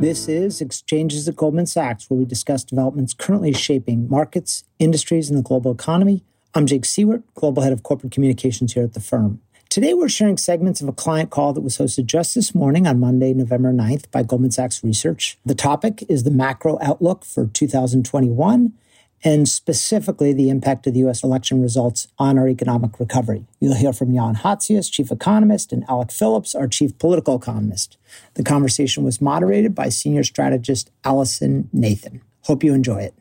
This is Exchanges at Goldman Sachs, where we discuss developments currently shaping markets, industries, and the global economy. I'm Jake Siewert, Global Head of Corporate Communications here at the firm. Today, we're sharing segments of a client call that was hosted just this morning on Monday, November 9th by Goldman Sachs Research. The topic is the macro outlook for 2021 and specifically the impact of the U.S. election results on our economic recovery. You'll hear from Jan Hatzius, chief economist, and Alec Phillips, our chief political economist. The conversation was moderated by senior strategist Allison Nathan. Hope you enjoy it.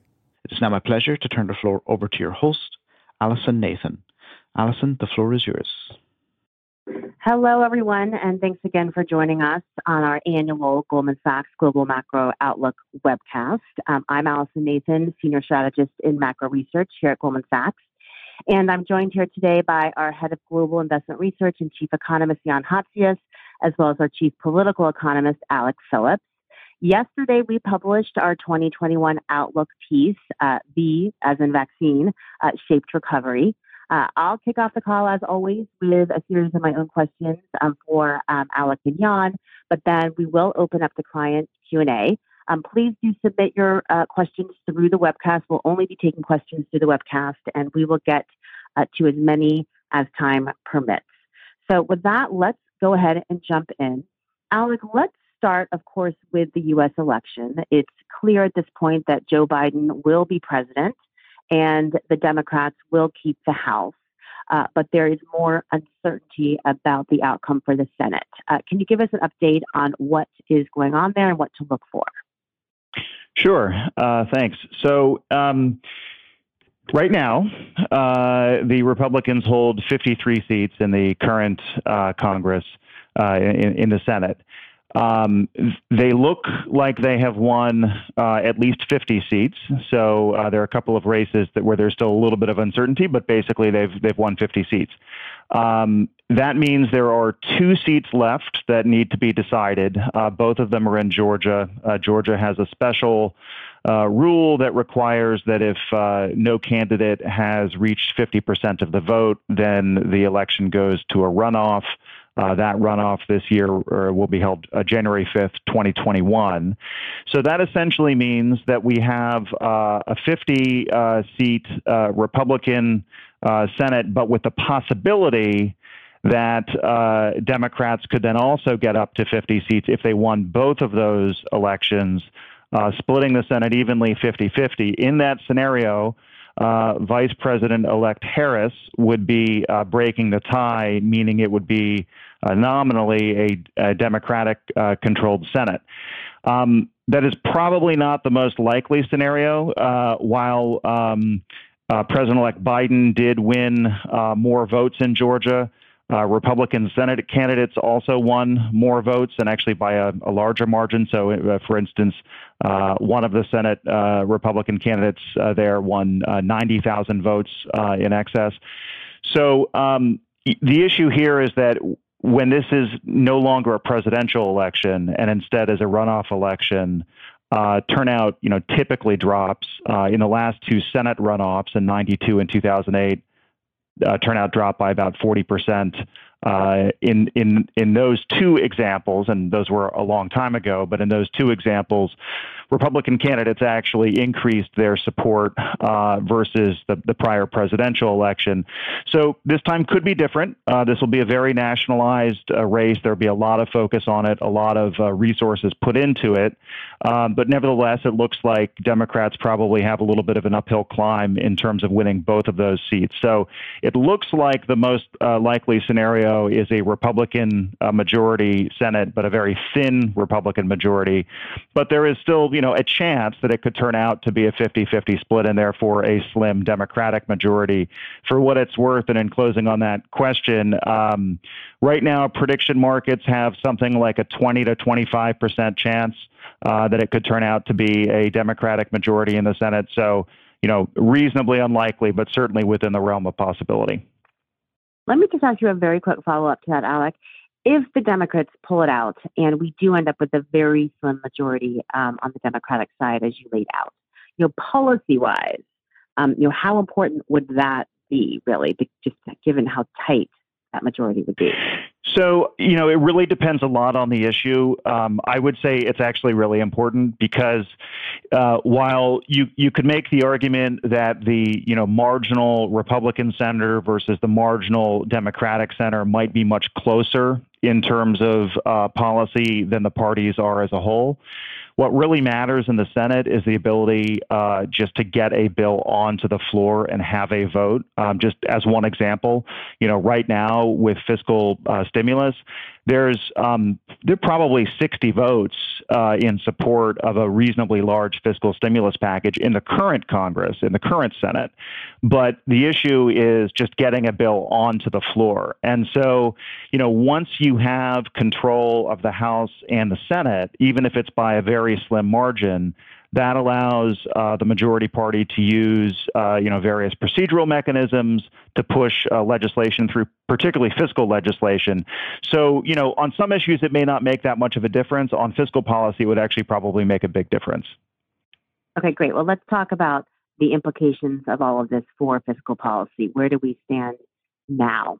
It's now my pleasure to turn the floor over to your host, Allison Nathan. Allison, the floor is yours. Hello, everyone, and thanks again for joining us on our annual Goldman Sachs Global Macro Outlook webcast. Um, I'm Allison Nathan, Senior Strategist in Macro Research here at Goldman Sachs. And I'm joined here today by our Head of Global Investment Research and Chief Economist, Jan Hatzius, as well as our Chief Political Economist, Alec Phillips. Yesterday, we published our 2021 Outlook piece, uh, V as in vaccine, uh, Shaped Recovery. Uh, I'll kick off the call as always with a series of my own questions um, for um, Alec and Jan, but then we will open up the client Q&A. Um, please do submit your uh, questions through the webcast. We'll only be taking questions through the webcast, and we will get uh, to as many as time permits. So with that, let's go ahead and jump in. Alec, let's start, of course, with the U.S. election. It's clear at this point that Joe Biden will be president and the Democrats will keep the House. Uh, but there is more uncertainty about the outcome for the Senate. Uh, can you give us an update on what is going on there and what to look for? Sure. Uh, thanks. So, um, right now, uh, the Republicans hold 53 seats in the current uh, Congress uh, in, in the Senate. Um, they look like they have won uh, at least 50 seats. So uh, there are a couple of races that where there's still a little bit of uncertainty, but basically they've they've won 50 seats. Um, that means there are two seats left that need to be decided. Uh, both of them are in Georgia. Uh, Georgia has a special uh, rule that requires that if uh, no candidate has reached 50% of the vote, then the election goes to a runoff. Uh, that runoff this year uh, will be held uh, January 5th, 2021. So that essentially means that we have uh, a 50 uh, seat uh, Republican Senate, but with the possibility that Democrats could then also get up to 50 seats if they won both of those elections, splitting the Senate evenly 50 50. In that scenario, uh, Vice President elect Harris would be uh, breaking the tie, meaning it would be uh, nominally a, a Democratic uh, controlled Senate. Um, that is probably not the most likely scenario. Uh, while um, uh, President elect Biden did win more votes in Georgia, uh, Republican Senate candidates also won more votes and actually by a, a larger margin. So, uh, for instance, uh, one of the Senate uh, Republican candidates uh, there won uh, 90,000 votes in excess. So, um, the issue here is that when this is no longer a presidential election and instead is a runoff election, uh, turnout, you know, typically drops. Uh, in the last two Senate runoffs in '92 and 2008, uh, turnout dropped by about 40 percent. Uh, in in in those two examples, and those were a long time ago, but in those two examples, Republican candidates actually increased their support uh, versus the, the prior presidential election. So this time could be different. Uh, this will be a very nationalized uh, race. There'll be a lot of focus on it, a lot of uh, resources put into it. Um, but nevertheless, it looks like Democrats probably have a little bit of an uphill climb in terms of winning both of those seats. So it looks like the most uh, likely scenario is a Republican uh, majority Senate, but a very thin Republican majority. But there is still, you know, a chance that it could turn out to be a 50-50 split and therefore a slim Democratic majority. For what it's worth, and in closing on that question, um, right now prediction markets have something like a 20 to 25 percent chance uh, that it could turn out to be a Democratic majority in the Senate. So, you know, reasonably unlikely, but certainly within the realm of possibility. Let me just ask you a very quick follow up to that, Alec if the Democrats pull it out and we do end up with a very slim majority um, on the Democratic side, as you laid out, you know, policy wise, um, you know, how important would that be really, just given how tight that majority would be? So, you know, it really depends a lot on the issue. Um, I would say it's actually really important because uh, while you, you could make the argument that the, you know, marginal Republican senator versus the marginal Democratic senator might be much closer in terms of uh, policy than the parties are as a whole. What really matters in the Senate is the ability uh, just to get a bill onto the floor and have a vote. Um, just as one example, you know, right now with fiscal uh, stimulus, there's um, there are probably 60 votes uh, in support of a reasonably large fiscal stimulus package in the current Congress, in the current Senate. But the issue is just getting a bill onto the floor. And so, you know, once you have control of the House and the Senate, even if it's by a very slim margin, that allows uh, the majority party to use, uh, you know, various procedural mechanisms to push uh, legislation through, particularly fiscal legislation. So, you know, on some issues it may not make that much of a difference. On fiscal policy, it would actually probably make a big difference. Okay, great. Well, let's talk about the implications of all of this for fiscal policy. Where do we stand now?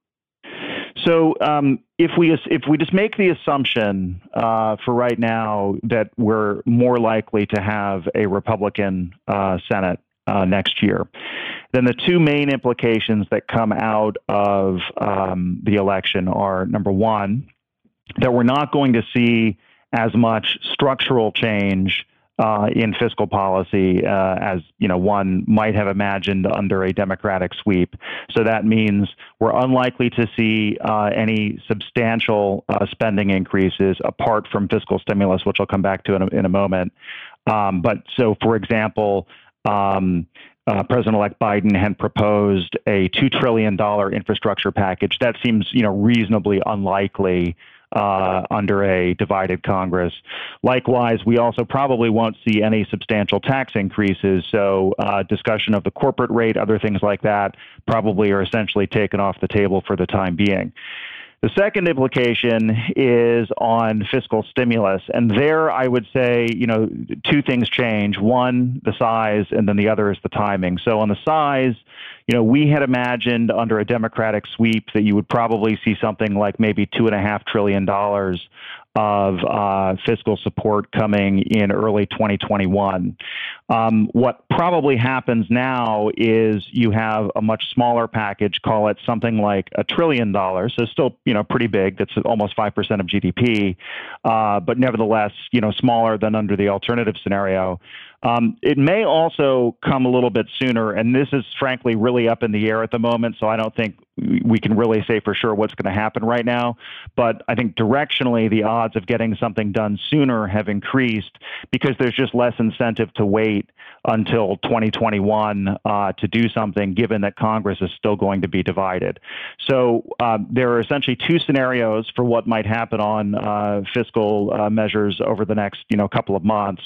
So um, if we if we just make the assumption uh, for right now that we're more likely to have a Republican uh, Senate uh, next year, then the two main implications that come out of um, the election are number one, that we're not going to see as much structural change uh, in fiscal policy uh, as you know one might have imagined under a Democratic sweep. So that means we're unlikely to see uh, any substantial uh, spending increases apart from fiscal stimulus, which I'll come back to in a, in a moment. Um, but so, for example. Um, uh, President-elect Biden had proposed a two trillion dollar infrastructure package. That seems, you know, reasonably unlikely uh, under a divided Congress. Likewise, we also probably won't see any substantial tax increases. So, uh, discussion of the corporate rate, other things like that, probably are essentially taken off the table for the time being. The second implication is on fiscal stimulus. And there, I would say, you know, two things change. One, the size, and then the other is the timing. So on the size, you know, we had imagined under a Democratic sweep that you would probably see something like maybe two and a half trillion dollars of uh, fiscal support coming in early 2021. Um, what probably happens now is you have a much smaller package, call it something like a trillion dollars, so still you know pretty big. That's almost five percent of GDP, uh, but nevertheless you know smaller than under the alternative scenario. Um, it may also come a little bit sooner, and this is frankly really up in the air at the moment, so I don't think we can really say for sure what's going to happen right now. But I think directionally, the odds of getting something done sooner have increased because there's just less incentive to wait until 2021 uh, to do something, given that Congress is still going to be divided. So uh, there are essentially two scenarios for what might happen on uh, fiscal uh, measures over the next you know couple of months.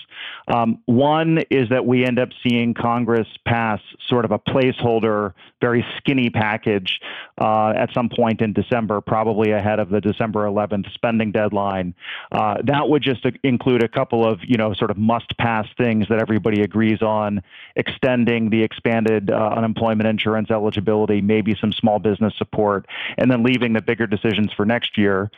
Um, one is that we end up seeing Congress pass sort of a placeholder, very skinny package uh, at some point in December, probably ahead of the December 11th spending deadline. Uh, that would just include a couple of you know sort of must-pass things that everybody agrees on extending the expanded uh, unemployment insurance eligibility, maybe some small business support, and then leaving the bigger decisions for next year.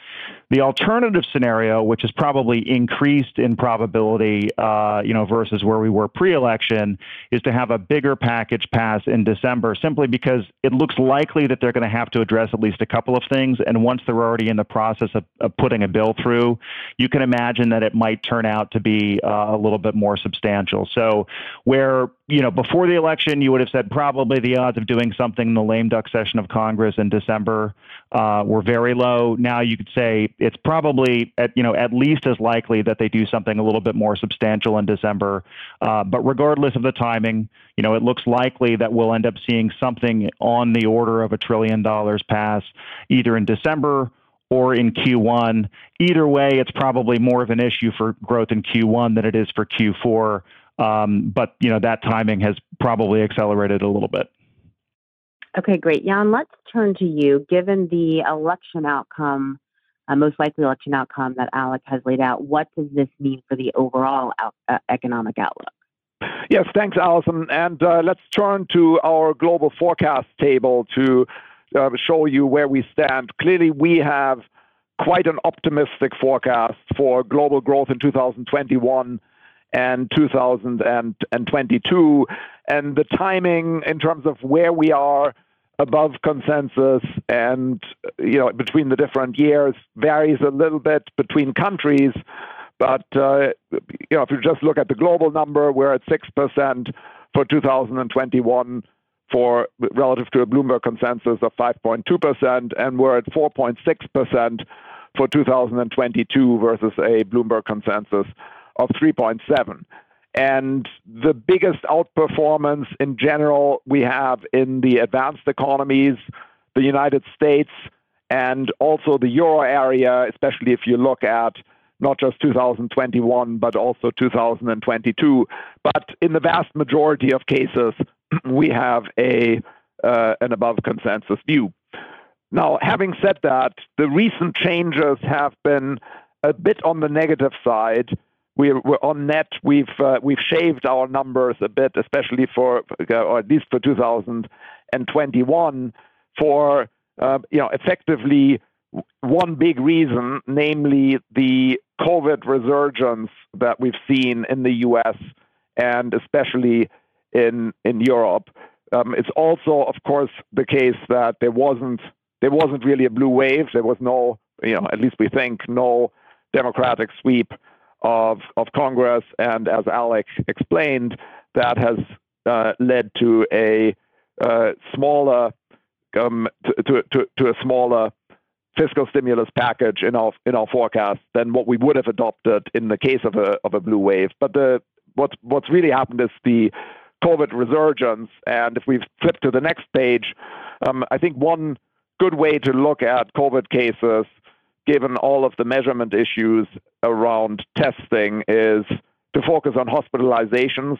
The alternative scenario, which is probably increased in probability, uh, you know, versus where we were pre-election, is to have a bigger package pass in December, simply because it looks likely that they're going to have to address at least a couple of things. And once they're already in the process of, of putting a bill through, you can imagine that it might turn out to be uh, a little bit more substantial. So where you know before the election you would have said probably the odds of doing something in the lame duck session of Congress in December uh, were very low. Now you could say it's probably at you know at least as likely that they do something a little bit more substantial in December. Uh, but regardless of the timing, you know it looks likely that we'll end up seeing something on the order of a trillion dollars pass either in December or in Q1. Either way, it's probably more of an issue for growth in Q1 than it is for Q4. Um, but you know that timing has probably accelerated a little bit. Okay, great, Jan. Let's turn to you. Given the election outcome, uh, most likely election outcome that Alec has laid out, what does this mean for the overall out, uh, economic outlook? Yes, thanks, Allison. And uh, let's turn to our global forecast table to uh, show you where we stand. Clearly, we have quite an optimistic forecast for global growth in 2021 and 2022. And the timing in terms of where we are above consensus and you know between the different years varies a little bit between countries. But uh, you know, if you just look at the global number, we're at six percent for 2021 for relative to a Bloomberg consensus of 5.2 percent, and we're at 4.6 percent for 2022 versus a Bloomberg consensus of 3.7. And the biggest outperformance in general we have in the advanced economies, the United States, and also the euro area, especially if you look at not just 2021, but also 2022. But in the vast majority of cases, we have a uh, an above consensus view. Now, having said that, the recent changes have been a bit on the negative side we're, we're on net. We've uh, we've shaved our numbers a bit, especially for or at least for 2021, for uh, you know effectively one big reason, namely the COVID resurgence that we've seen in the U.S. and especially in in Europe. Um, it's also, of course, the case that there wasn't there wasn't really a blue wave. There was no, you know, at least we think, no democratic sweep of, of Congress. And as Alec explained, that has uh, led to a uh, smaller um, to, to, to, a smaller fiscal stimulus package in our in our forecast than what we would have adopted in the case of a of a blue wave. But the what's what's really happened is the COVID resurgence. And if we flip to the next page, um, I think one good way to look at COVID cases given all of the measurement issues around testing, is to focus on hospitalizations.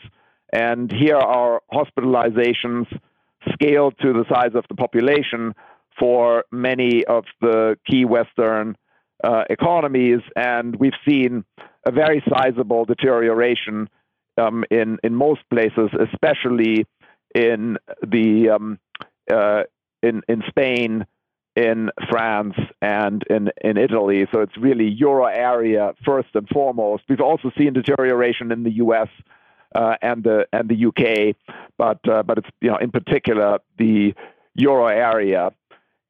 And here are hospitalizations scaled to the size of the population for many of the key Western uh, economies. And we've seen a very sizable deterioration um, in, in most places, especially in, the, um, uh, in, in Spain, in France and in, in Italy. So it's really euro area first and foremost. We've also seen deterioration in the US uh, and the and the UK, but uh, but it's you know in particular the euro area.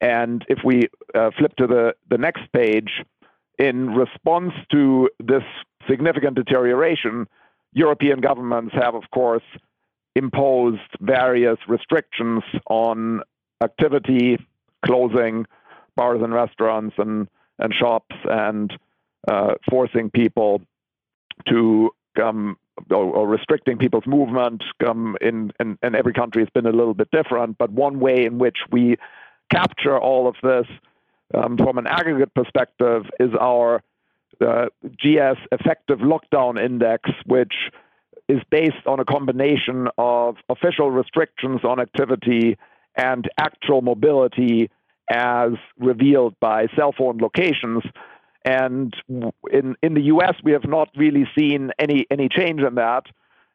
And if we uh, flip to the, the next page, in response to this significant deterioration, European governments have, of course, imposed various restrictions on activity closing bars and restaurants and, and shops and uh, forcing people to come or, or, restricting people's movement um, in, in, in every country has been a little bit different. But one way in which we capture all of this um, from an aggregate perspective is our uh, GS effective lockdown index, which is based on a combination of official restrictions on activity and actual mobility as revealed by cell phone locations. And in in the U.S., we have not really seen any any change in that.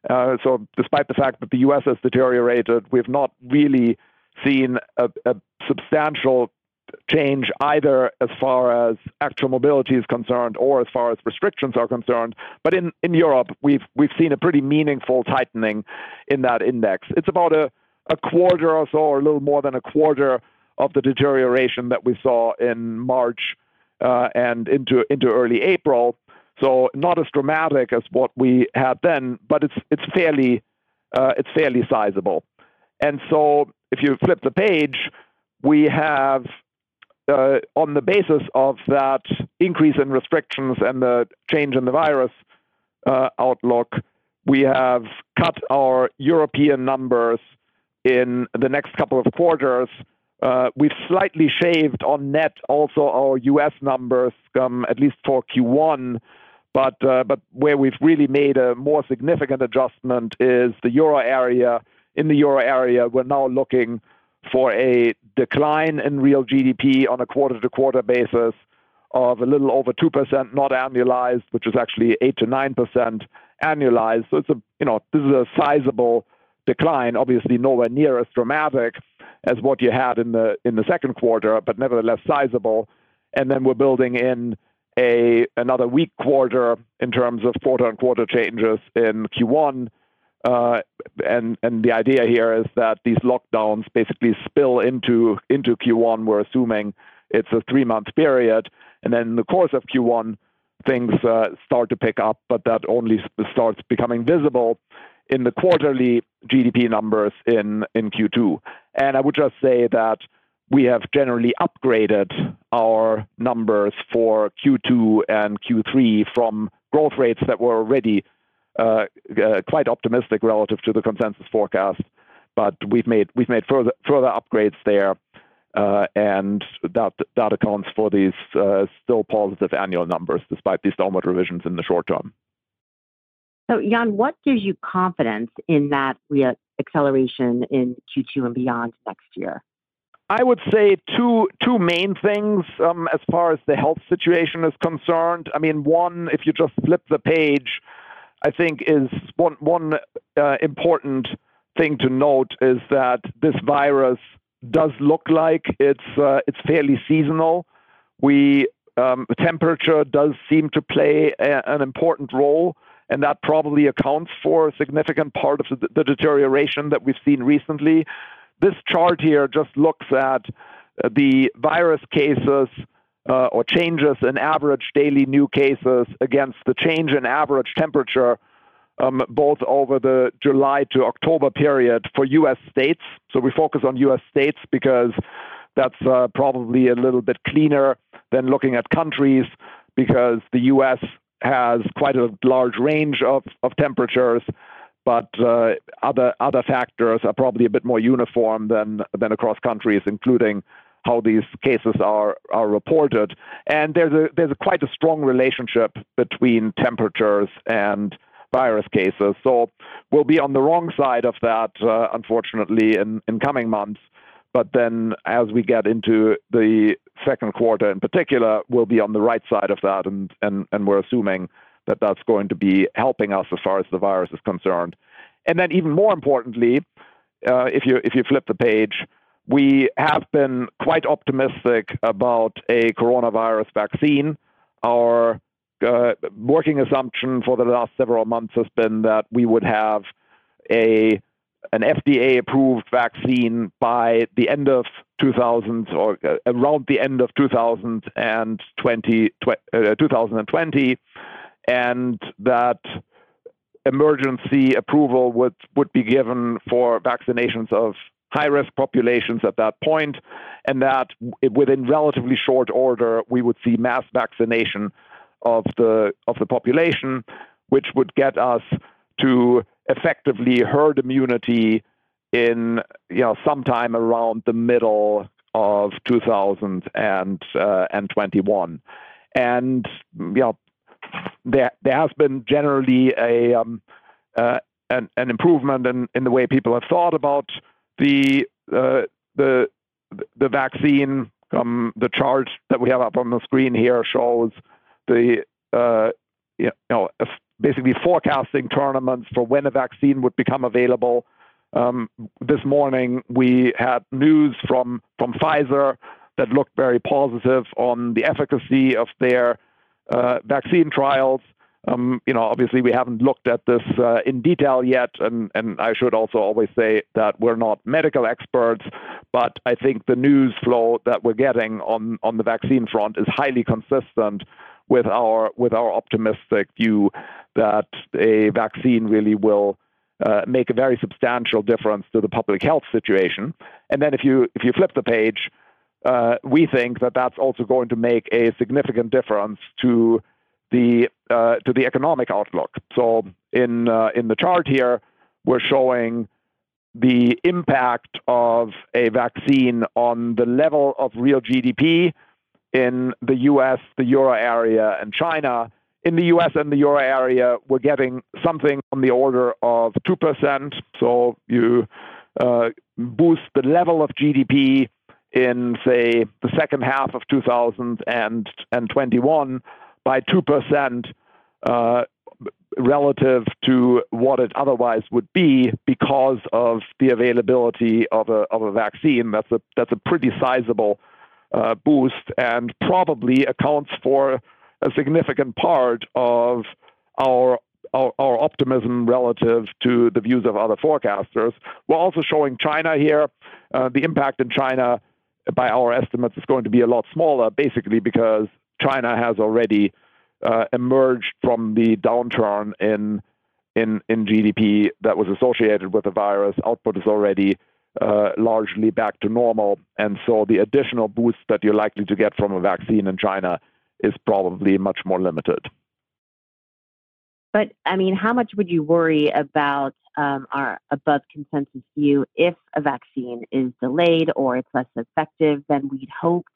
Uh, so, despite the fact that the U.S. has deteriorated, we've not really seen a, a substantial change either as far as actual mobility is concerned or as far as restrictions are concerned. But in, in Europe, we've we've seen a pretty meaningful tightening in that index. It's about a a quarter or so, or a little more than a quarter of the deterioration that we saw in March uh, and into into early April. So not as dramatic as what we had then, but it's it's fairly uh, it's fairly sizable. And so if you flip the page, we have uh, on the basis of that increase in restrictions and the change in the virus uh, outlook, we have cut our European numbers in the next couple of quarters. Uh, we've slightly shaved on net also our U.S. numbers, um, at least for Q1. But uh, but where we've really made a more significant adjustment is the euro area. In the euro area, we're now looking for a decline in real GDP on a quarter-to-quarter basis of a little over two percent, not annualized, which is actually eight to nine percent annualized. So this is a sizable decline, obviously nowhere near as dramatic as what you had in the in the second quarter, but nevertheless sizable. and then we're building in a another weak quarter in terms of quarter-on-quarter changes in Q1. Uh, and the idea here is that these lockdowns basically spill into Q1. We're assuming it's a three-month period, and then in the course of Q1, things uh, start to pick up, but that only starts becoming visible in the quarterly GDP numbers in Q2. And I would just say that we have generally upgraded our numbers for Q2 and Q3 from growth rates that were already uh, uh, quite optimistic relative to the consensus forecast. But we've made further upgrades there, uh, and that accounts for these still positive annual numbers, despite these downward revisions in the short term. So, Jan, what gives you confidence in that re-acceleration in Q2 and beyond next year? I would say two two main things, um, as far as the health situation is concerned. I mean, one, if you just flip the page, I think is one one uh, important thing to note is that this virus does look like it's uh, fairly seasonal. We um, temperature does seem to play an important role, and that probably accounts for a significant part of the deterioration that we've seen recently. This chart here just looks at uh, the virus cases uh, or changes in average daily new cases against the change in average temperature, um, both over the July to October period for U.S. states. So we focus on U.S. states because that's uh, probably a little bit cleaner than looking at countries, because the U.S. has quite a large range of of temperatures, but uh, other other factors are probably a bit more uniform than than across countries, including how these cases are are reported. And there's a there's quite a strong relationship between temperatures and virus cases. So we'll be on the wrong side of that, uh, unfortunately, in coming months. But then as we get into the second quarter, in particular, we'll be on the right side of that, and we're assuming that that's going to be helping us as far as the virus is concerned. And then, even more importantly, uh, if you flip the page, we have been quite optimistic about a coronavirus vaccine. Our uh, working assumption for the last several months has been that we would have an FDA-approved vaccine by the end of 2000 or uh, around the end of 2020, uh, and that emergency approval would would be given for vaccinations of high-risk populations at that point, and that within relatively short order, we would see mass vaccination of the of the population, which would get us to effectively herd immunity in, you know, sometime around the middle of 2021. Uh, and, you know, there there has been generally a um, uh, an improvement in in the way people have thought about the uh, the the vaccine. Um, The chart that we have up on the screen here shows the, you know, basically forecasting tournaments for when a vaccine would become available. Um, this morning, we had news from from Pfizer that looked very positive on the efficacy of their uh, vaccine trials. Um, you know, obviously, we haven't looked at this uh, in detail yet, and and I should also always say that we're not medical experts, but I think the news flow that we're getting on, on the vaccine front is highly consistent with our with our optimistic view that a vaccine really will uh, make a very substantial difference to the public health situation. And then if you if you flip the page, uh, we think that that's also going to make a significant difference to the uh, to the economic outlook. So in the chart here, we're showing the impact of a vaccine on the level of real GDP in the U.S., the Euro area, and China. In the U.S. and the Euro area, we're getting something on the order of 2%. So you uh, boost the level of GDP in, say, the second half of 2021 by 2%, uh, relative to what it otherwise would be because of the availability of a vaccine. That's a pretty sizable uh, boost and probably accounts for a significant part of our, our, our optimism relative to the views of other forecasters. We're also showing China here. Uh, the impact in China, by our estimates, is going to be a lot smaller, basically because China has already uh, emerged from the downturn in in in GDP that was associated with the virus. Output is already largely back to normal, and so the additional boost that you're likely to get from a vaccine in China is probably much more limited. But I mean, how much would you worry about um, our above consensus view if a vaccine is delayed or it's less effective than we'd hoped?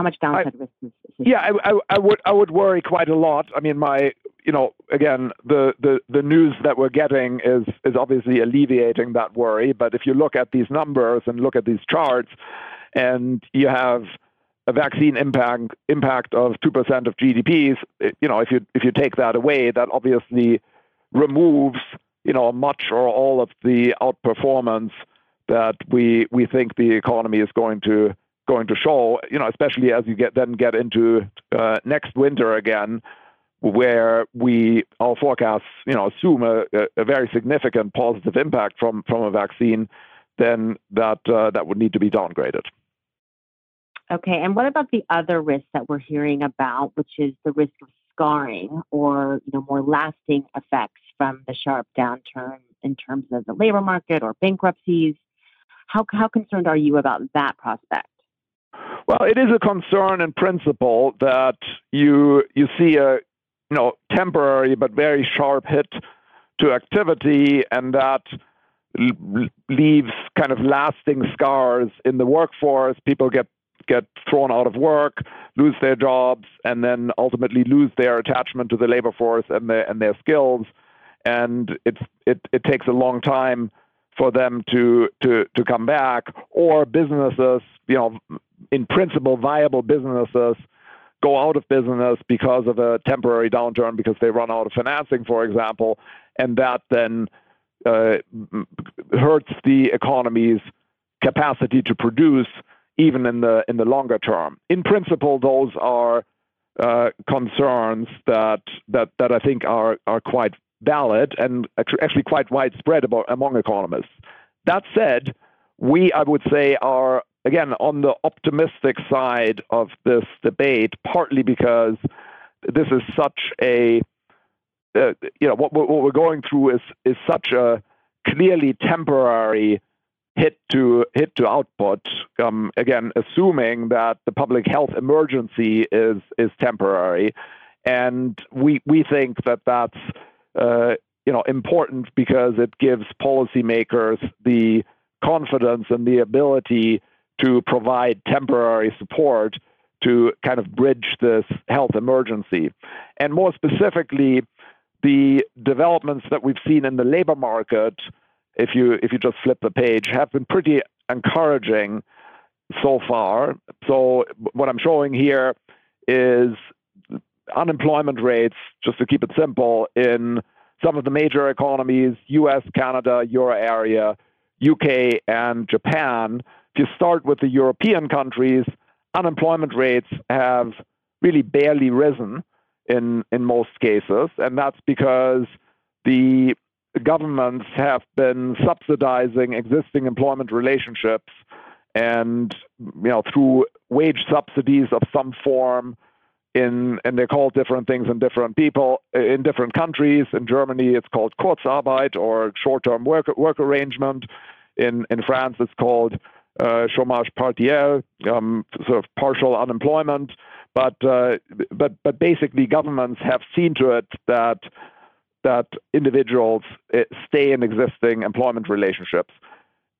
How much downside I, risk is? Yeah, I, I, I, would I would worry quite a lot. I mean, my you know, again, the, the, the news that we're getting is is obviously alleviating that worry. But if you look at these numbers and look at these charts, and you have a vaccine impact impact of two percent of GDPs, you know, if you if you take that away, that obviously removes you know much or all of the outperformance that we we think the economy is going to going to show. You know, especially as you get then get into uh, next winter again where we our forecasts you know assume a, a very significant positive impact from from a vaccine, then that uh, that would need to be downgraded. Okay, and what about the other risks that we're hearing about, which is the risk of scarring or you know more lasting effects from the sharp downturn in terms of the labor market or bankruptcies? How how concerned are you about that prospect? Well, it is a concern in principle that you you see a you know, temporary but very sharp hit to activity, and that leaves kind of lasting scars in the workforce. People get get thrown out of work, lose their jobs, and then ultimately lose their attachment to the labor force and their and their skills. And it's it it takes a long time for them to to to come back. Or businesses, you know, in principle, viable businesses go out of business because of a temporary downturn because they run out of financing, for example, and that then uh, hurts the economy's capacity to produce even in the in the longer term. In principle, those are uh, concerns that that that I think are are quite valid and actually quite widespread about, among economists. That said, we I would say are again, on the optimistic side of this debate, partly because this is such a, uh, you know, what, what we're going through is is such a clearly temporary hit to hit to output. Um, again, assuming that the public health emergency is is temporary, and we we think that that's uh, you know important because it gives policymakers the confidence and the ability to provide temporary support to kind of bridge this health emergency. And more specifically, the developments that we've seen in the labor market, if you if you just flip the page, have been pretty encouraging so far. So what I'm showing here is unemployment rates, just to keep it simple, in some of the major economies, US, Canada, Euro area, UK, and Japan, you start with the European countries, unemployment rates have really barely risen in in most cases, and that's because the governments have been subsidizing existing employment relationships and you know through wage subsidies of some form in and they're called different things in different people in different countries. In germany it's called kurzarbeit or short-term work work arrangement. In in france it's called uh, chômage partiel, um, sort of partial unemployment. But uh, but but basically, governments have seen to it that that individuals uh, stay in existing employment relationships.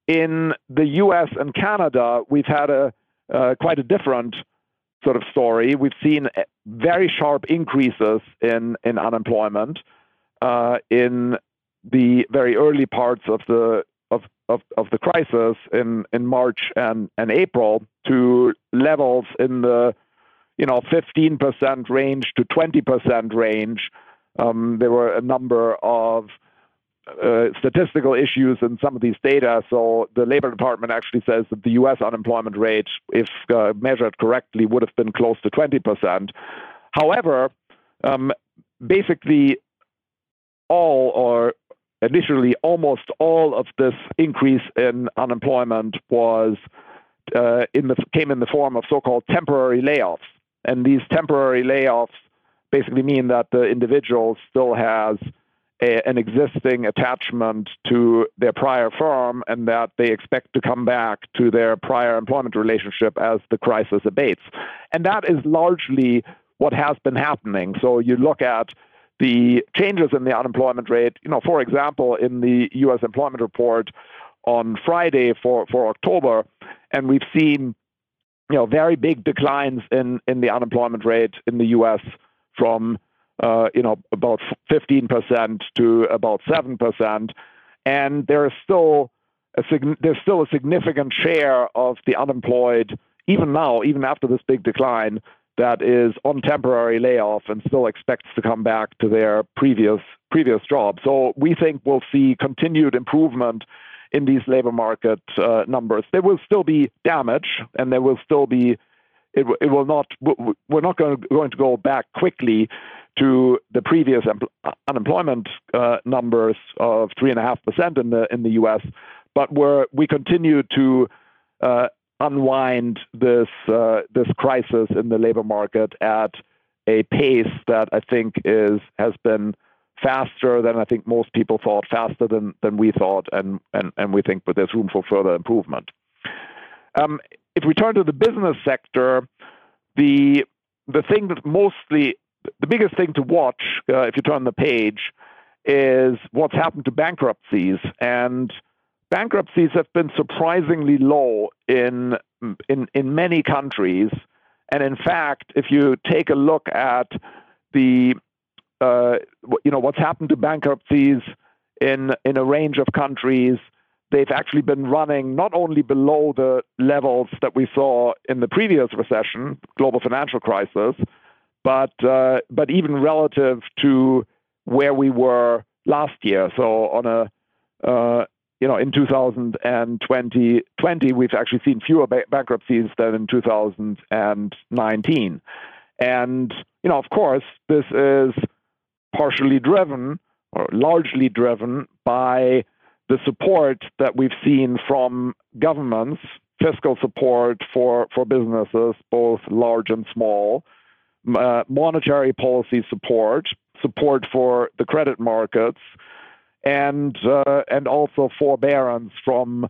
In the U.S. and Canada, we've had a uh, quite a different sort of story. We've seen uh, very sharp increases in in unemployment uh, in the very early parts of the of, of, of the crisis in, in March and, and April to levels in the you know 15% range to 20% range. Um, there were a number of uh, statistical issues in some of these data. So the Labor Department actually says that the U.S. unemployment rate, if uh, measured correctly, would have been close to 20%. However, um, basically all or initially almost all of this increase in unemployment was uh, in the, came in the form of so-called temporary layoffs. And these temporary layoffs basically mean that the individual still has a, an existing attachment to their prior firm and that they expect to come back to their prior employment relationship as the crisis abates. And that is largely what has been happening. So you look at the changes in the unemployment rate, you know, for example, in the US employment report on Friday for, for October, and we've seen you know very big declines in, in the unemployment rate in the US from uh, you know about 15% to about 7%, and there is still a there's still a significant share of the unemployed even now, even after this big decline, that is on temporary layoff and still expects to come back to their previous previous job. So we think we'll see continued improvement in these labor market uh, numbers. There will still be damage, and there will still be it, it will not we're not going to, going to go back quickly to the previous uh, unemployment uh, numbers of three and a half percent in the in the U.S. But we're we continue to uh, unwind this uh, this crisis in the labor market at a pace that I think is has been faster than I think most people thought, faster than than we thought, and and and we think, but there's room for further improvement. Um, if we turn to the business sector, the the thing that mostly the biggest thing to watch, uh, if you turn the page, is what's happened to bankruptcies and bankruptcies have been surprisingly low in in in many countries. And in fact, if you take a look at the uh, you know what's happened to bankruptcies in in a range of countries, they've actually been running not only below the levels that we saw in the previous recession, global financial crisis, but uh, but even relative to where we were last year. So on a uh, you know, in 2020, 20, we've actually seen fewer ba- bankruptcies than in 2019. And, you know, of course, this is partially driven or largely driven by the support that we've seen from governments, fiscal support for, for businesses, both large and small, uh, monetary policy support, support for the credit markets, and uh, and also forbearance from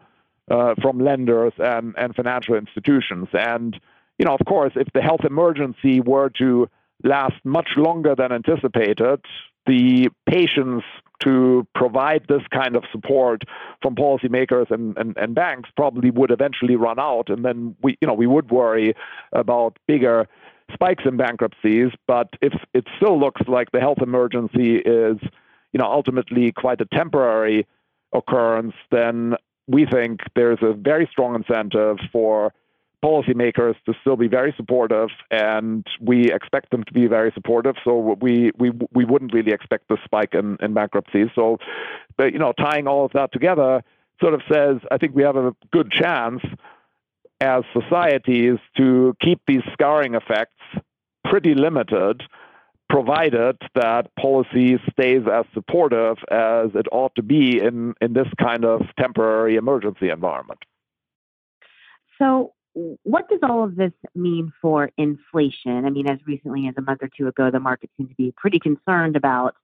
uh, from lenders and, and financial institutions. And you know, of course, if the health emergency were to last much longer than anticipated, the patience to provide this kind of support from policymakers and, and, and banks probably would eventually run out, and then we you know we would worry about bigger spikes in bankruptcies. But if it still looks like the health emergency is you know, ultimately quite a temporary occurrence, then we think there's a very strong incentive for policymakers to still be very supportive, and we expect them to be very supportive. So we we we wouldn't really expect the spike in, in bankruptcies. So, but, you know, tying all of that together sort of says I think we have a good chance as societies to keep these scarring effects pretty limited provided that policy stays as supportive as it ought to be in, in this kind of temporary emergency environment. So, what does all of this mean for inflation? I mean, as recently as a month or two ago, the market seemed to be pretty concerned about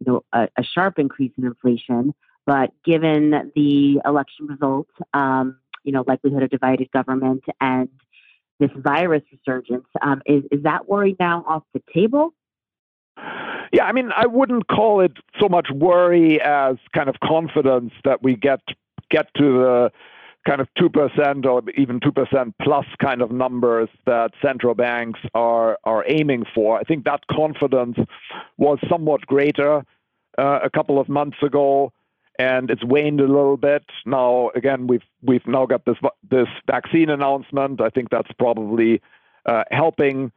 you know, a, a sharp increase in inflation. But given the election results, um, you know, likelihood of divided government and this virus resurgence, um, is, is that worry now off the table? Yeah, I mean, I wouldn't call it so much worry as kind of confidence that we get get to the kind of 2% or even 2% plus kind of numbers that central banks are are aiming for. I think that confidence was somewhat greater uh, a couple of months ago and it's waned a little bit. Now again, we've we've now got this this vaccine announcement. I think that's probably uh, helping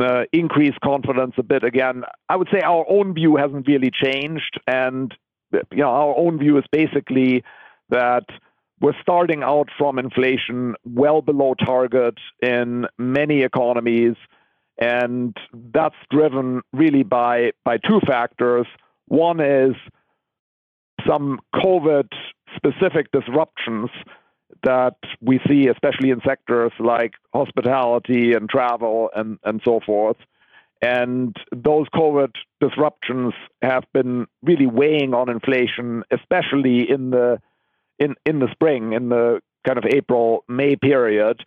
uh, increase confidence a bit again. I would say our own view hasn't really changed, and you know, our own view is basically that we're starting out from inflation well below target in many economies, and that's driven really by by two factors. One is some COVID specific disruptions that we see, especially in sectors like hospitality and travel and, and so forth. And those COVID disruptions have been really weighing on inflation, especially in the in, in the spring, in the kind of April, May period.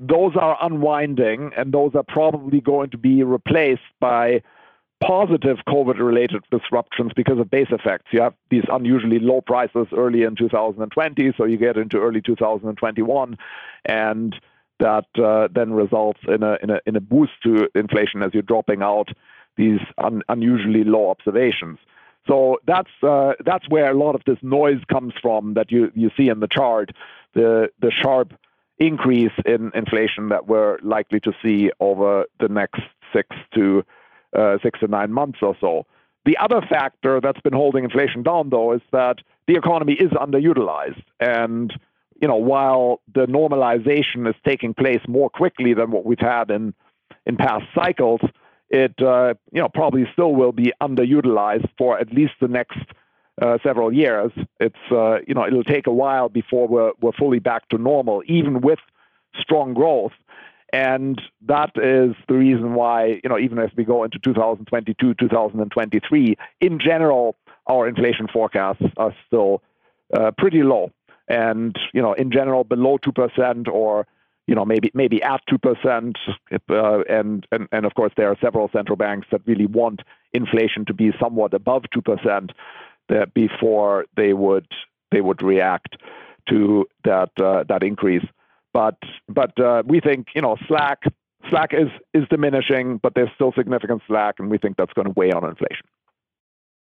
Those are unwinding, and those are probably going to be replaced by positive COVID related disruptions because of base effects. You have these unusually low prices early in 2020, so you get into early 2021, and that uh, then results in a, in a in a boost to inflation as you're dropping out these un, unusually low observations. So that's uh, that's where a lot of this noise comes from that you you see in the chart, the the sharp increase in inflation that we're likely to see over the next six to uh, six to nine months or so. The other factor that's been holding inflation down, though, is that the economy is underutilized. And, you know, while the normalization is taking place more quickly than what we've had in, in past cycles, it, uh, you know, probably still will be underutilized for at least the next uh, several years. It's, uh, you know, it'll take a while before we're, we're fully back to normal, even with strong growth. And that is the reason why, you know, even as we go into 2022, 2023, in general, our inflation forecasts are still uh, pretty low. And, you know, in general, below 2% or, you know, maybe maybe at 2%. Uh, and, and, and of course, there are several central banks that really want inflation to be somewhat above 2% that before they would they would react to that uh, that increase. But but uh, we think you know slack slack is is diminishing, but there's still significant slack, and we think that's going to weigh on inflation.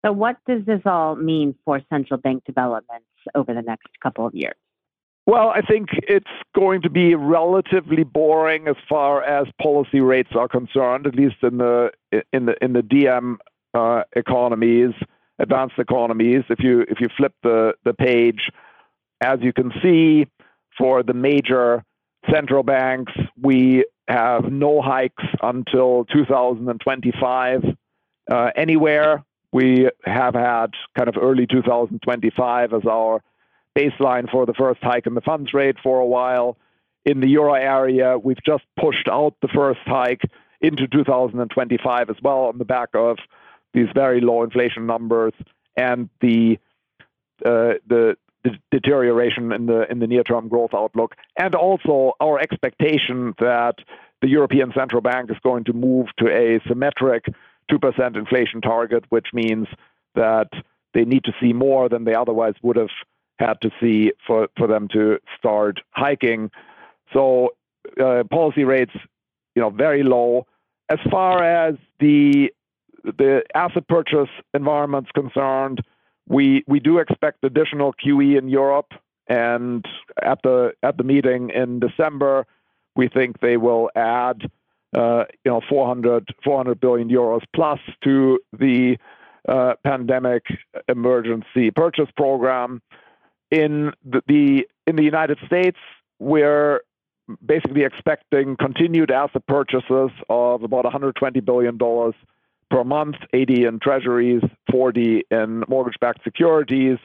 So, what does this all mean for central bank developments over the next couple of years? Well, I think it's going to be relatively boring as far as policy rates are concerned, at least in the in the in the DM uh, economies, advanced economies. If you if you flip the the page, as you can see, for the major central banks, we have no hikes until 2025 uh, anywhere. We have had kind of early 2025 as our baseline for the first hike in the funds rate for a while. In the euro area, we've just pushed out the first hike into 2025 as well on the back of these very low inflation numbers and the uh, the deterioration in the in the near-term growth outlook, and also our expectation that the European Central Bank is going to move to a symmetric 2% inflation target, which means that they need to see more than they otherwise would have had to see for, for them to start hiking. So uh, policy rates, you know, very low. As far as the the asset purchase environment's concerned, we we do expect additional QE in Europe, and at the at the meeting in December, we think they will add uh, you know 400 400 billion euros plus to the uh, pandemic emergency purchase program. In the, the in the United States, we're basically expecting continued asset purchases of about 120 billion dollars per month, 80 in treasuries, 40 in mortgage backed securities.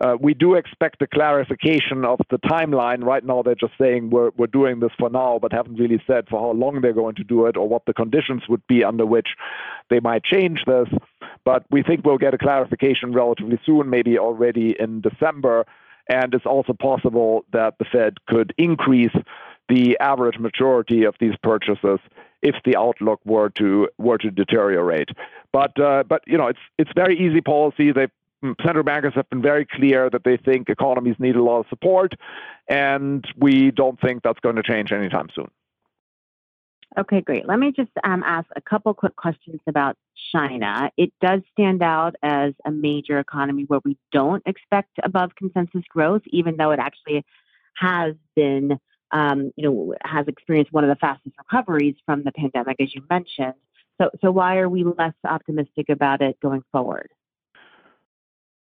Uh, we do expect a clarification of the timeline. Right now, they're just saying we're doing this for now, but haven't really said for how long they're going to do it or what the conditions would be under which they might change this. But we think we'll get a clarification relatively soon, maybe already in December. And it's also possible that the Fed could increase the average maturity of these purchases if the outlook were to were to deteriorate. But uh, but you know it's it's very easy policy. They mm, central bankers have been very clear that they think economies need a lot of support, and we don't think that's going to change anytime soon. Okay, great. Let me just um, ask a couple quick questions about China. It does stand out as a major economy where we don't expect above consensus growth, even though it actually has been um, you know, has experienced one of the fastest recoveries from the pandemic, as you mentioned. So, so why are we less optimistic about it going forward?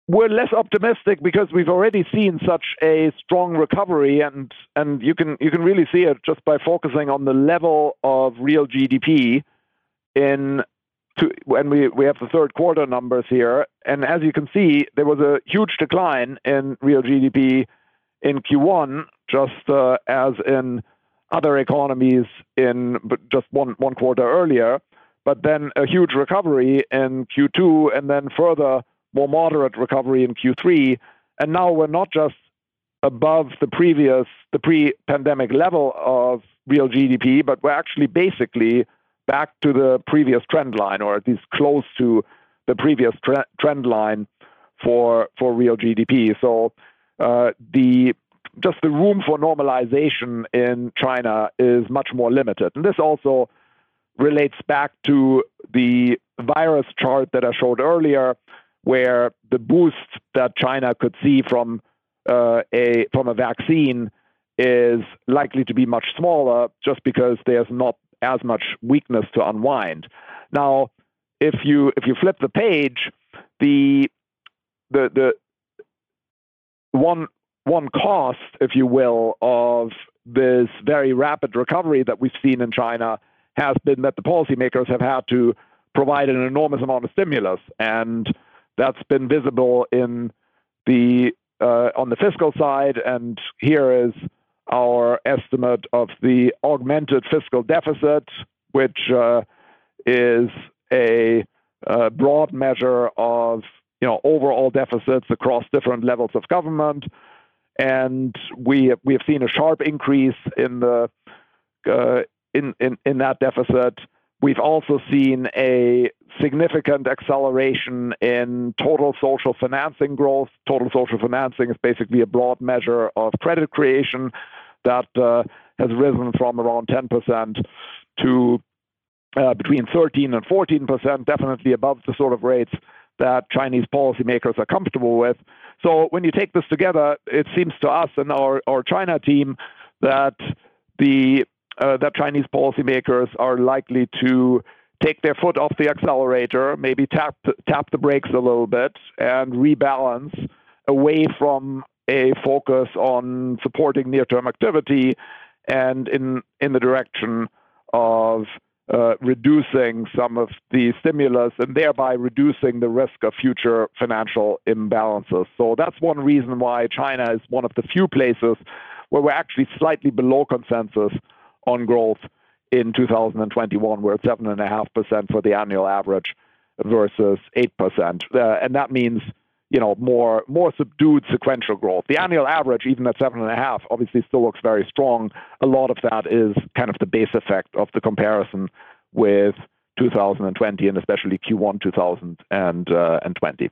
we're less optimistic because we've already seen such a strong recovery, and and you can you can really see it just by focusing on the level of real GDP in to, when we we have the third quarter numbers here, and as you can see, there was a huge decline in real GDP in Q1, just uh, as in other economies in just one one quarter earlier, but then a huge recovery in Q2, and then further more moderate recovery in Q3. And now we're not just above the previous, the pre-pandemic level of real GDP, but we're actually basically back to the previous trend line, or at least close to the previous tre- trend line for for real GDP. So uh, the just the room for normalization in China is much more limited, and this also relates back to the virus chart that I showed earlier, where the boost that China could see from uh, a from a vaccine is likely to be much smaller, just because there's not as much weakness to unwind. Now, if you if you flip the page, the the the one one cost, if you will, of this very rapid recovery that we've seen in China has been that the policymakers have had to provide an enormous amount of stimulus and that's been visible in the uh, on the fiscal side, and here is our estimate of the augmented fiscal deficit, which uh, is a, a, broad measure of you know overall deficits across different levels of government, and we we have seen a sharp increase in the uh, in, in in that deficit. We've also seen a significant acceleration in total social financing growth. Total social financing is basically a broad measure of credit creation that uh, has risen from around 10% to uh, between 13 and 14 percent, definitely above the sort of rates that Chinese policymakers are comfortable with. So when you take this together, it seems to us and our, our China team that the uh, that Chinese policymakers are likely to take their foot off the accelerator, maybe tap tap the brakes a little bit, and rebalance away from a focus on supporting near-term activity and in in the direction of uh, reducing some of the stimulus and thereby reducing the risk of future financial imbalances. So that's one reason why China is one of the few places where we're actually slightly below consensus on growth in 2021. We're at 7.5% for the annual average versus 8%. Uh, and that means you know more more subdued sequential growth. The annual average, even at seven and a half, obviously still looks very strong. A lot of that is kind of the base effect of the comparison with 2020 and especially Q1 2020.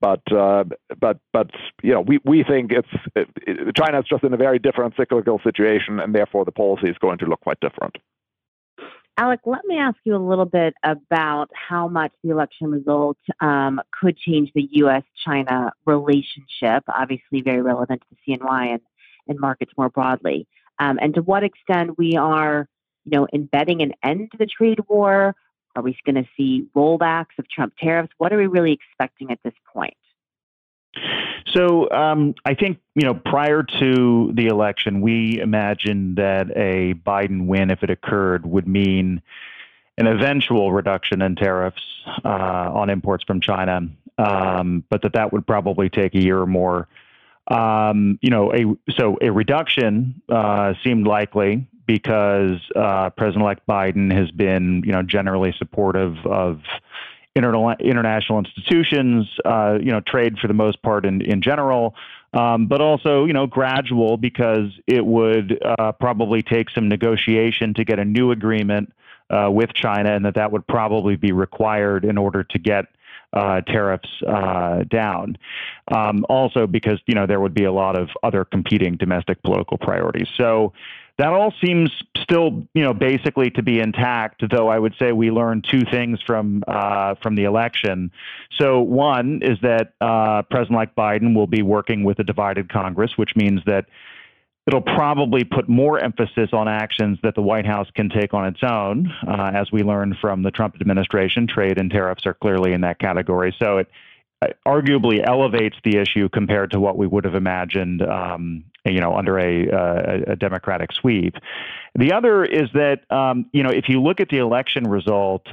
But uh, but but you know we, we think it's it, it, China is just in a very different cyclical situation, and therefore the policy is going to look quite different. Alec, let me ask you a little bit about how much the election result um, could change the U.S. China relationship, obviously, very relevant to the CNY and, and markets more broadly, um, and to what extent we are you know, embedding an end to the trade war. Are we going to see rollbacks of Trump tariffs? What are we really expecting at this point? So um, I think you know prior to the election, we imagined that a Biden win, if it occurred, would mean an eventual reduction in tariffs uh, on imports from China, um, but that that would probably take a year or more. Um, you know, a so a reduction uh, seemed likely because uh, President-elect Biden has been, you know, generally supportive of international institutions, uh, you know, trade for the most part in, in general, um, but also, you know, gradual because it would uh, probably take some negotiation to get a new agreement uh, with China, and that that would probably be required in order to get uh, tariffs uh, down. Um, also, because you know there would be a lot of other competing domestic political priorities. So that all seems still, you know, basically to be intact. Though I would say we learned two things from uh, from the election. So one is that uh, President-elect Biden will be working with a divided Congress, which means that it'll probably put more emphasis on actions that the White House can take on its own. Uh, as we learned from the Trump administration, trade and tariffs are clearly in that category. So it arguably elevates the issue compared to what we would have imagined, um, you know, under a, uh, a, Democratic sweep. The other is that, um, you know, if you look at the election result,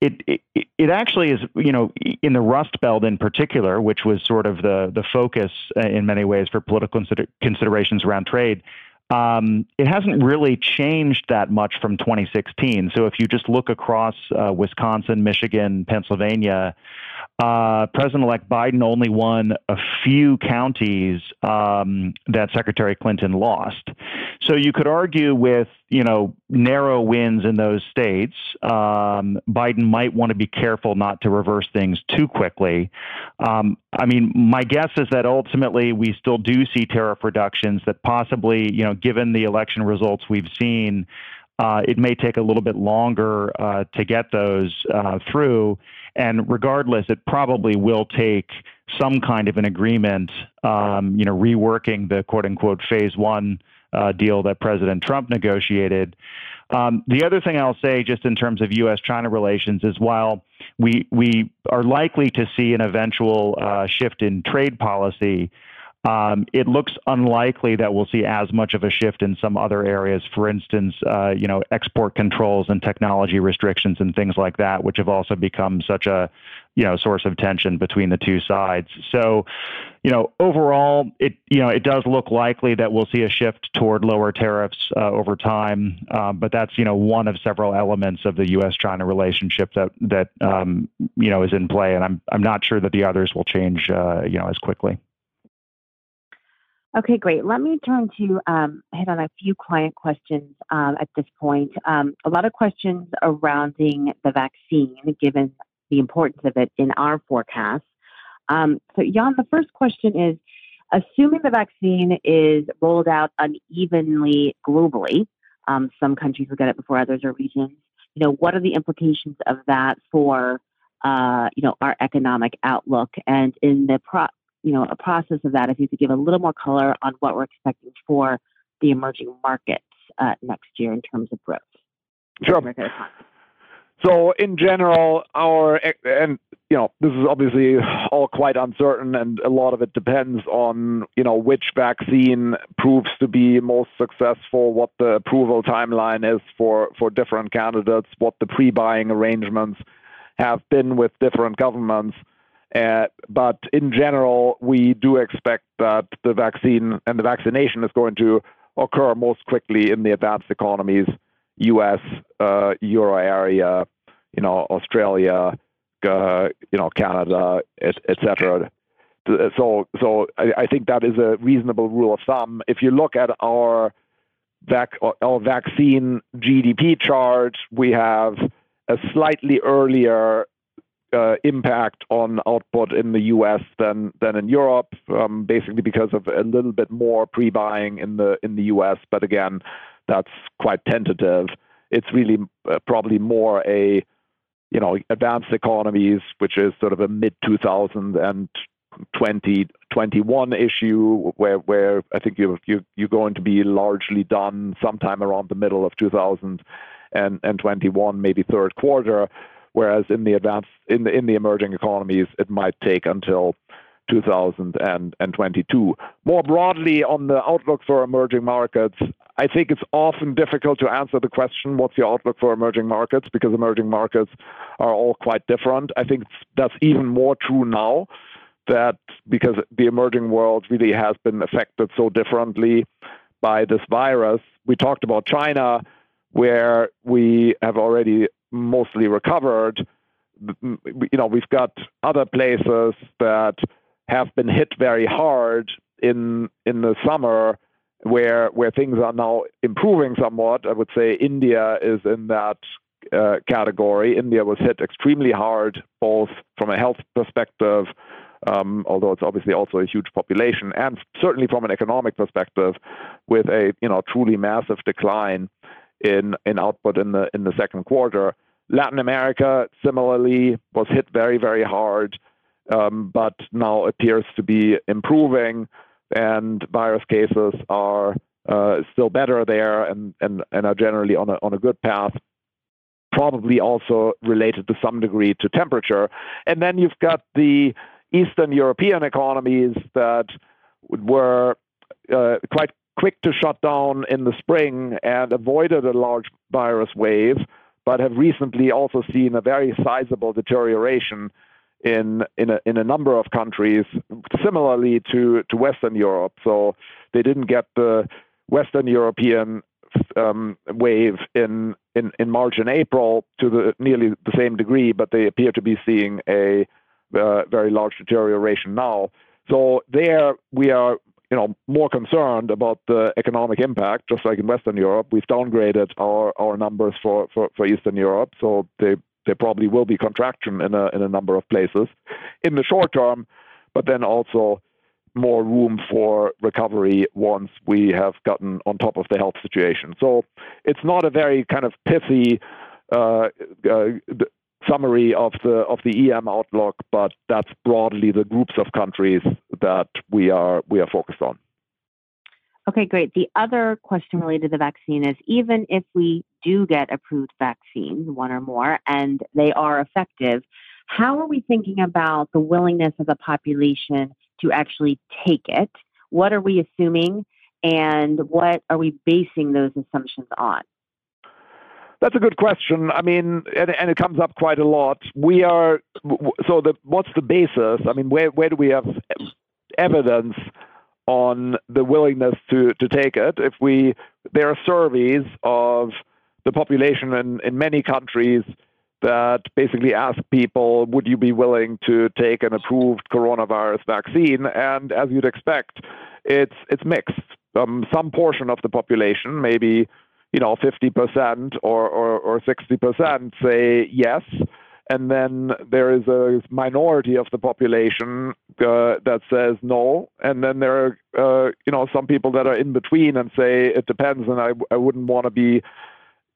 it, it, it actually is, you know, in the Rust Belt in particular, which was sort of the the focus uh, in many ways for political consider- considerations around trade. Um, it hasn't really changed that much from 2016. So if you just look across uh, Wisconsin, Michigan, Pennsylvania, uh, President-elect Biden only won a few counties um, that Secretary Clinton lost. So you could argue with you know narrow wins in those states, um, Biden might want to be careful not to reverse things too quickly. Um, I mean, my guess is that ultimately we still do see tariff reductions. That possibly you know, given the election results we've seen. Uh, it may take a little bit longer uh, to get those uh, through. And regardless, it probably will take some kind of an agreement, um, you know, reworking the quote unquote phase one uh, deal that President Trump negotiated. Um, the other thing I'll say, just in terms of U.S. China relations, is while we, we are likely to see an eventual uh, shift in trade policy, um, it looks unlikely that we'll see as much of a shift in some other areas. For instance, uh, you know, export controls and technology restrictions and things like that, which have also become such a you know source of tension between the two sides. So, you know, overall, it you know it does look likely that we'll see a shift toward lower tariffs uh, over time. Um, but that's you know one of several elements of the U.S.-China relationship that that um, you know is in play, and I'm I'm not sure that the others will change uh, you know as quickly. Okay, great. Let me turn to um, hit on a few client questions um, at this point. Um, a lot of questions surrounding the vaccine, given the importance of it in our forecast. Um, so, Jan, the first question is assuming the vaccine is rolled out unevenly globally, um, some countries will get it before others or regions. You know, what are the implications of that for uh, you know our economic outlook? And in the pro- you know, a process of that, if you could give a little more color on what we're expecting for the emerging markets uh, next year in terms of growth. Sure. So in general, our and you know this is obviously all quite uncertain, and a lot of it depends on you know which vaccine proves to be most successful, what the approval timeline is for for different candidates, what the pre-buying arrangements have been with different governments. Uh, but in general, we do expect that the vaccine and the vaccination is going to occur most quickly in the advanced economies, U.S., uh, Euro area, you know, Australia, uh, you know, Canada, etc. Et so, so I, I, think that is a reasonable rule of thumb. If you look at our vac- our vaccine GDP chart, we have a slightly earlier uh, impact on output in the U.S. than than in Europe, um, basically because of a little bit more pre-buying in the in the U.S. But again, that's quite tentative. It's really uh, probably more a you know advanced economies, which is sort of a mid 2021 issue where where I think you you you're going to be largely done sometime around the middle of 2021, maybe third quarter whereas in the advanced in the in the emerging economies it might take until 2022. More broadly on the outlook for emerging markets, I think it's often difficult to answer the question, what's your outlook for emerging markets? Because emerging markets are all quite different. I think that's even more true now that because the emerging world really has been affected so differently by this virus. We talked about China, where we have already mostly recovered. You know, we've got other places that have been hit very hard in in the summer where where things are now improving somewhat. I would say India is in that uh, category. India was hit extremely hard, both from a health perspective, um, although it's obviously also a huge population, and certainly from an economic perspective, with a you know truly massive decline in output in the in the second quarter. Latin America similarly was hit very very hard, um, but now appears to be improving, and virus cases are uh, still better there and, are generally on a on a good path. Probably also related to some degree to temperature, and then you've got the Eastern European economies that were uh, quite quick to shut down in the spring and avoided a large virus wave, but have recently also seen a very sizable deterioration in in a, in a number of countries, similarly to to Western Europe. So they didn't get the Western European um, wave in, in in March and April to the nearly the same degree, but they appear to be seeing a uh, very large deterioration now. So there we are you know more concerned about the economic impact, just like in Western Europe. We've downgraded our, our numbers for, for, for Eastern Europe, so they there probably will be contraction in a in a number of places in the short term, but then also more room for recovery once we have gotten on top of the health situation. So it's not a very kind of pithy uh, uh, summary of the of the EM outlook, but that's broadly the groups of countries that we are we are focused on. Okay, great. The other question related to the vaccine is even if we do get approved vaccines, one or more, and they are effective, how are we thinking about the willingness of the population to actually take it? What are we assuming? And what are we basing those assumptions on? That's a good question. I mean, and, and, it comes up quite a lot. We are so the what's the basis? I mean, where where do we have evidence on the willingness to to take it? If we there are surveys of the population in, in many countries that basically ask people, would you be willing to take an approved coronavirus vaccine? And as you'd expect, it's it's mixed. Um, some portion of the population, maybe you know, 50% or, or, or 60% say yes. And then there is a minority of the population uh, that says no. And then there are, uh, you know, some people that are in between and say it depends. And I, I wouldn't want to be,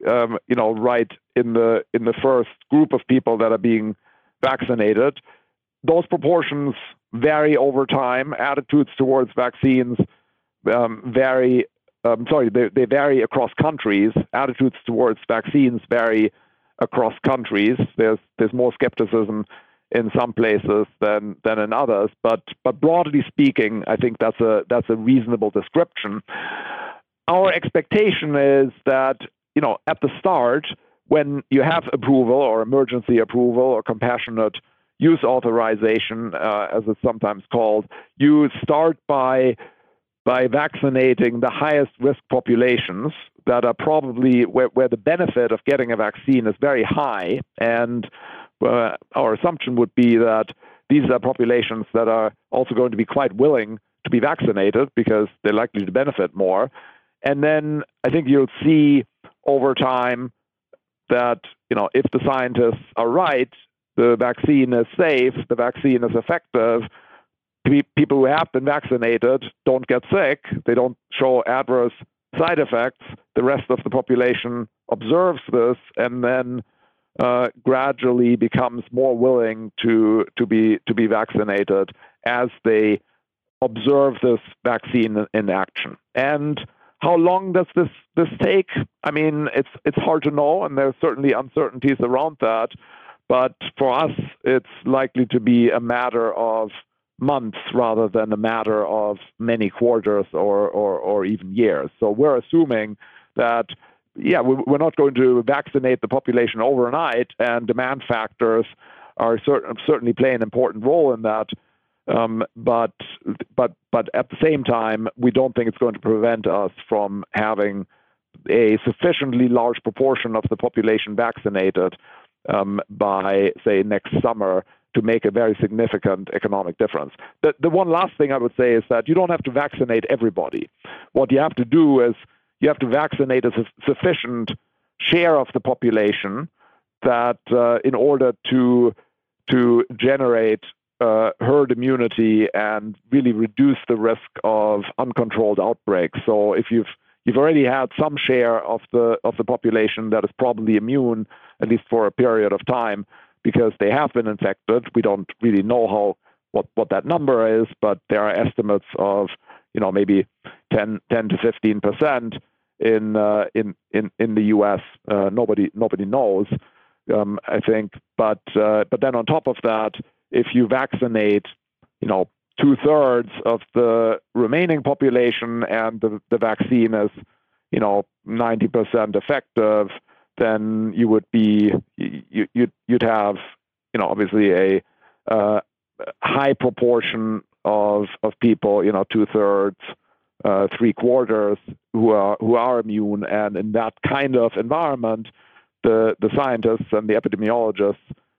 um, you know, right in the in the first group of people that are being vaccinated. Those proportions vary over time. Attitudes towards vaccines um, vary um, sorry, they, they vary across countries. Attitudes towards vaccines vary across countries. There's there's more skepticism in some places than than in others. But but broadly speaking, I think that's a that's a reasonable description. Our expectation is that you know at the start when you have approval or emergency approval or compassionate use authorization, uh, as it's sometimes called, you start by by vaccinating the highest risk populations that are probably where, where the benefit of getting a vaccine is very high. And uh, our assumption would be that these are populations that are also going to be quite willing to be vaccinated because they're likely to benefit more. And then I think you'll see over time that you know if the scientists are right, the vaccine is safe, the vaccine is effective, people who have been vaccinated don't get sick, they don't show adverse side effects. The rest of the population observes this and then uh, gradually becomes more willing to to be to be vaccinated as they observe this vaccine in action. And how long does this this take? I mean, it's it's hard to know, and there's certainly uncertainties around that. But for us, it's likely to be a matter of months rather than a matter of many quarters or, or, or even years. So we're assuming that, yeah, we're not going to vaccinate the population overnight, and demand factors are certain, certainly play an important role in that. Um, but but but at the same time, we don't think it's going to prevent us from having a sufficiently large proportion of the population vaccinated um, by say next summer to make a very significant economic difference. The, the one last thing I would say is that you don't have to vaccinate everybody. What you have to do is you have to vaccinate a su- sufficient share of the population that uh, in order to to generate uh, herd immunity and really reduce the risk of uncontrolled outbreaks. So if you've you've already had some share of the of the population that is probably immune at least for a period of time, because they have been infected. We don't really know how what, what that number is, but there are estimates of you know maybe 10, 10 to 15 percent in uh, in in in the U.S. Uh, nobody nobody knows. Um, I think, but uh, but then on top of that, if you vaccinate you know, two thirds of the remaining population and the, the vaccine is, you know, 90% effective, then you would be, you, you'd, you'd have, you know, obviously a uh, high proportion of, of people, you know, two thirds, uh, three quarters who are, who are immune. And in that kind of environment, the, the scientists and the epidemiologists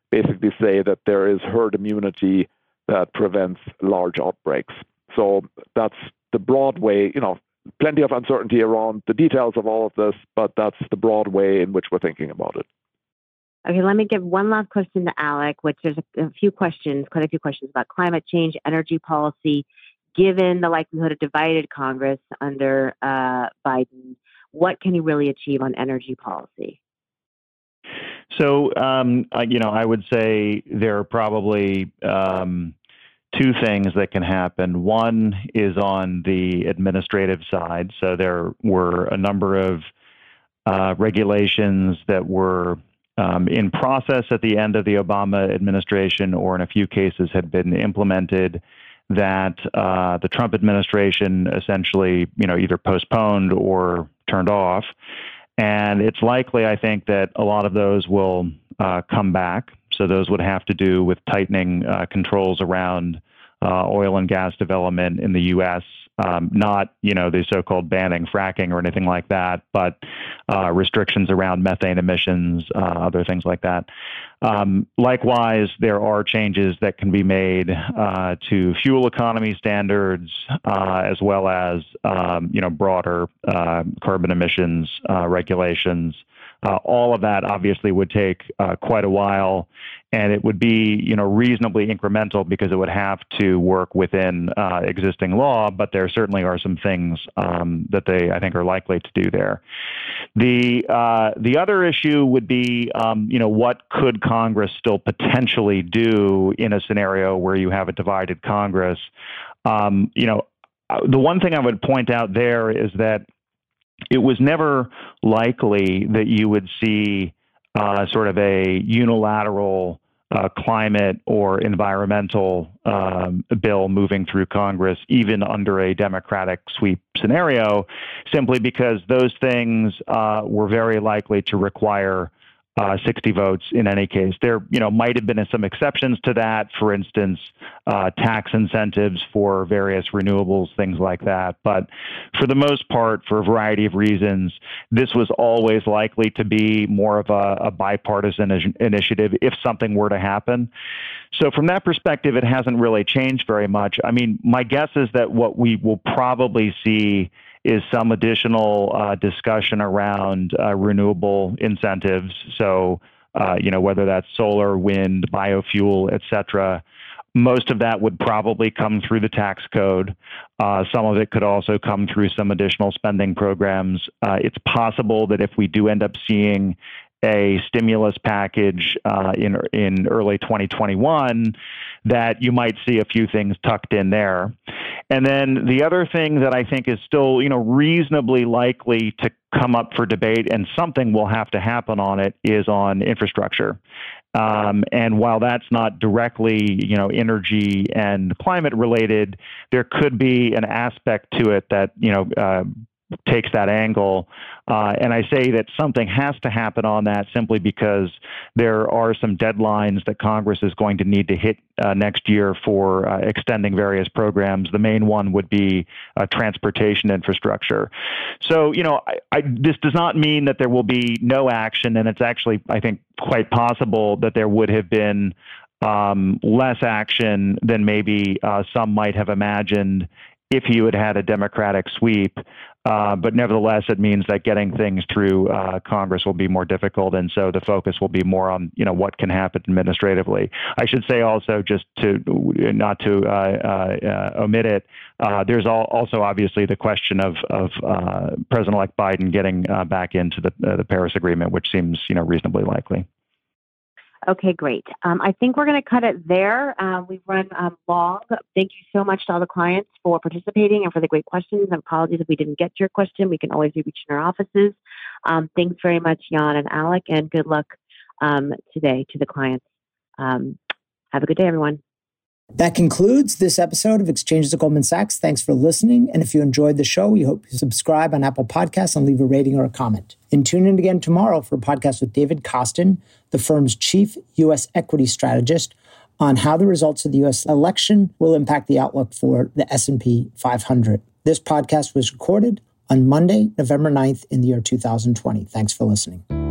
basically say that there is herd immunity that prevents large outbreaks. So that's the broad way, you know, plenty of uncertainty around the details of all of this, but that's the broad way in which we're thinking about it. Okay, let me give one last question to Alec, which there's a, a few questions, quite a few questions about climate change, energy policy. Given the likelihood of divided Congress under uh, Biden, what can he really achieve on energy policy? So, um, you know, I would say there are probably um, two things that can happen. One is on the administrative side. So there were a number of uh, regulations that were um, in process at the end of the Obama administration, or in a few cases had been implemented that uh, the Trump administration essentially, you know, either postponed or turned off. And it's likely, I think, that a lot of those will uh, come back. So those would have to do with tightening uh, controls around uh, oil and gas development in the U.S. Um, not, you know, the so-called banning fracking or anything like that, but uh, restrictions around methane emissions, uh, other things like that. Um, likewise, there are changes that can be made uh, to fuel economy standards, uh, as well as, um, you know, broader carbon emissions regulations. Uh, all of that obviously would take uh, quite a while, and it would be you know reasonably incremental because it would have to work within uh, existing law. But there certainly are some things um, that they I think are likely to do there. The uh, the other issue would be um, you know what could Congress still potentially do in a scenario where you have a divided Congress. Um, you know uh, the one thing I would point out there is that it was never likely that you would see uh, sort of a unilateral uh, climate or environmental um, bill moving through Congress, even under a Democratic sweep scenario, simply because those things uh, were very likely to require uh, 60 votes in any case. There, you know, might have been some exceptions to that. For instance, uh, tax incentives for various renewables, things like that. But for the most part, for a variety of reasons, this was always likely to be more of a, a bipartisan initiative if something were to happen. So from that perspective, it hasn't really changed very much. I mean, my guess is that what we will probably see is some additional uh, discussion around uh, renewable incentives. So, uh, you know, whether that's solar, wind, biofuel, et cetera. Most of that would probably come through the tax code. Uh, some of it could also come through some additional spending programs. Uh, it's possible that if we do end up seeing a stimulus package uh, in in early 2021 that you might see a few things tucked in there. And then the other thing that I think is still, you know, reasonably likely to come up for debate and something will have to happen on it is on infrastructure. Um, and while that's not directly, you know, energy and climate related, there could be an aspect to it that, you know, uh, takes that angle. Uh, and I say that something has to happen on that simply because there are some deadlines that Congress is going to need to hit uh, next year for uh, extending various programs. The main one would be uh, transportation infrastructure. So, you know, I, I, this does not mean that there will be no action, and it's actually, I think, quite possible that there would have been um, less action than maybe uh, some might have imagined if you had had a Democratic sweep. Uh, but nevertheless, it means that getting things through uh, Congress will be more difficult, and so the focus will be more on you know what can happen administratively. I should say also, just to not to uh, uh, uh omit it, there's also obviously the question of of President-elect Biden getting back into the the Paris Agreement, which seems you know reasonably likely. Okay, great. Um, I think we're going to cut it there. Uh, we've run um, long. Thank you so much to all the clients for participating and for the great questions. And apologies if we didn't get your question. We can always be reached in our offices. Um, thanks very much, Jan and Alec, and good luck um, today to the clients. Um, have a good day, everyone. That concludes this episode of Exchanges at Goldman Sachs. Thanks for listening. And if you enjoyed the show, we hope you subscribe on Apple Podcasts and leave a rating or a comment. And tune in again tomorrow for a podcast with David Kostin, the firm's chief U.S. equity strategist, on how the results of the U.S. election will impact the outlook for the S&P 500. This podcast was recorded on Monday, November 9th in the year 2020. Thanks for listening.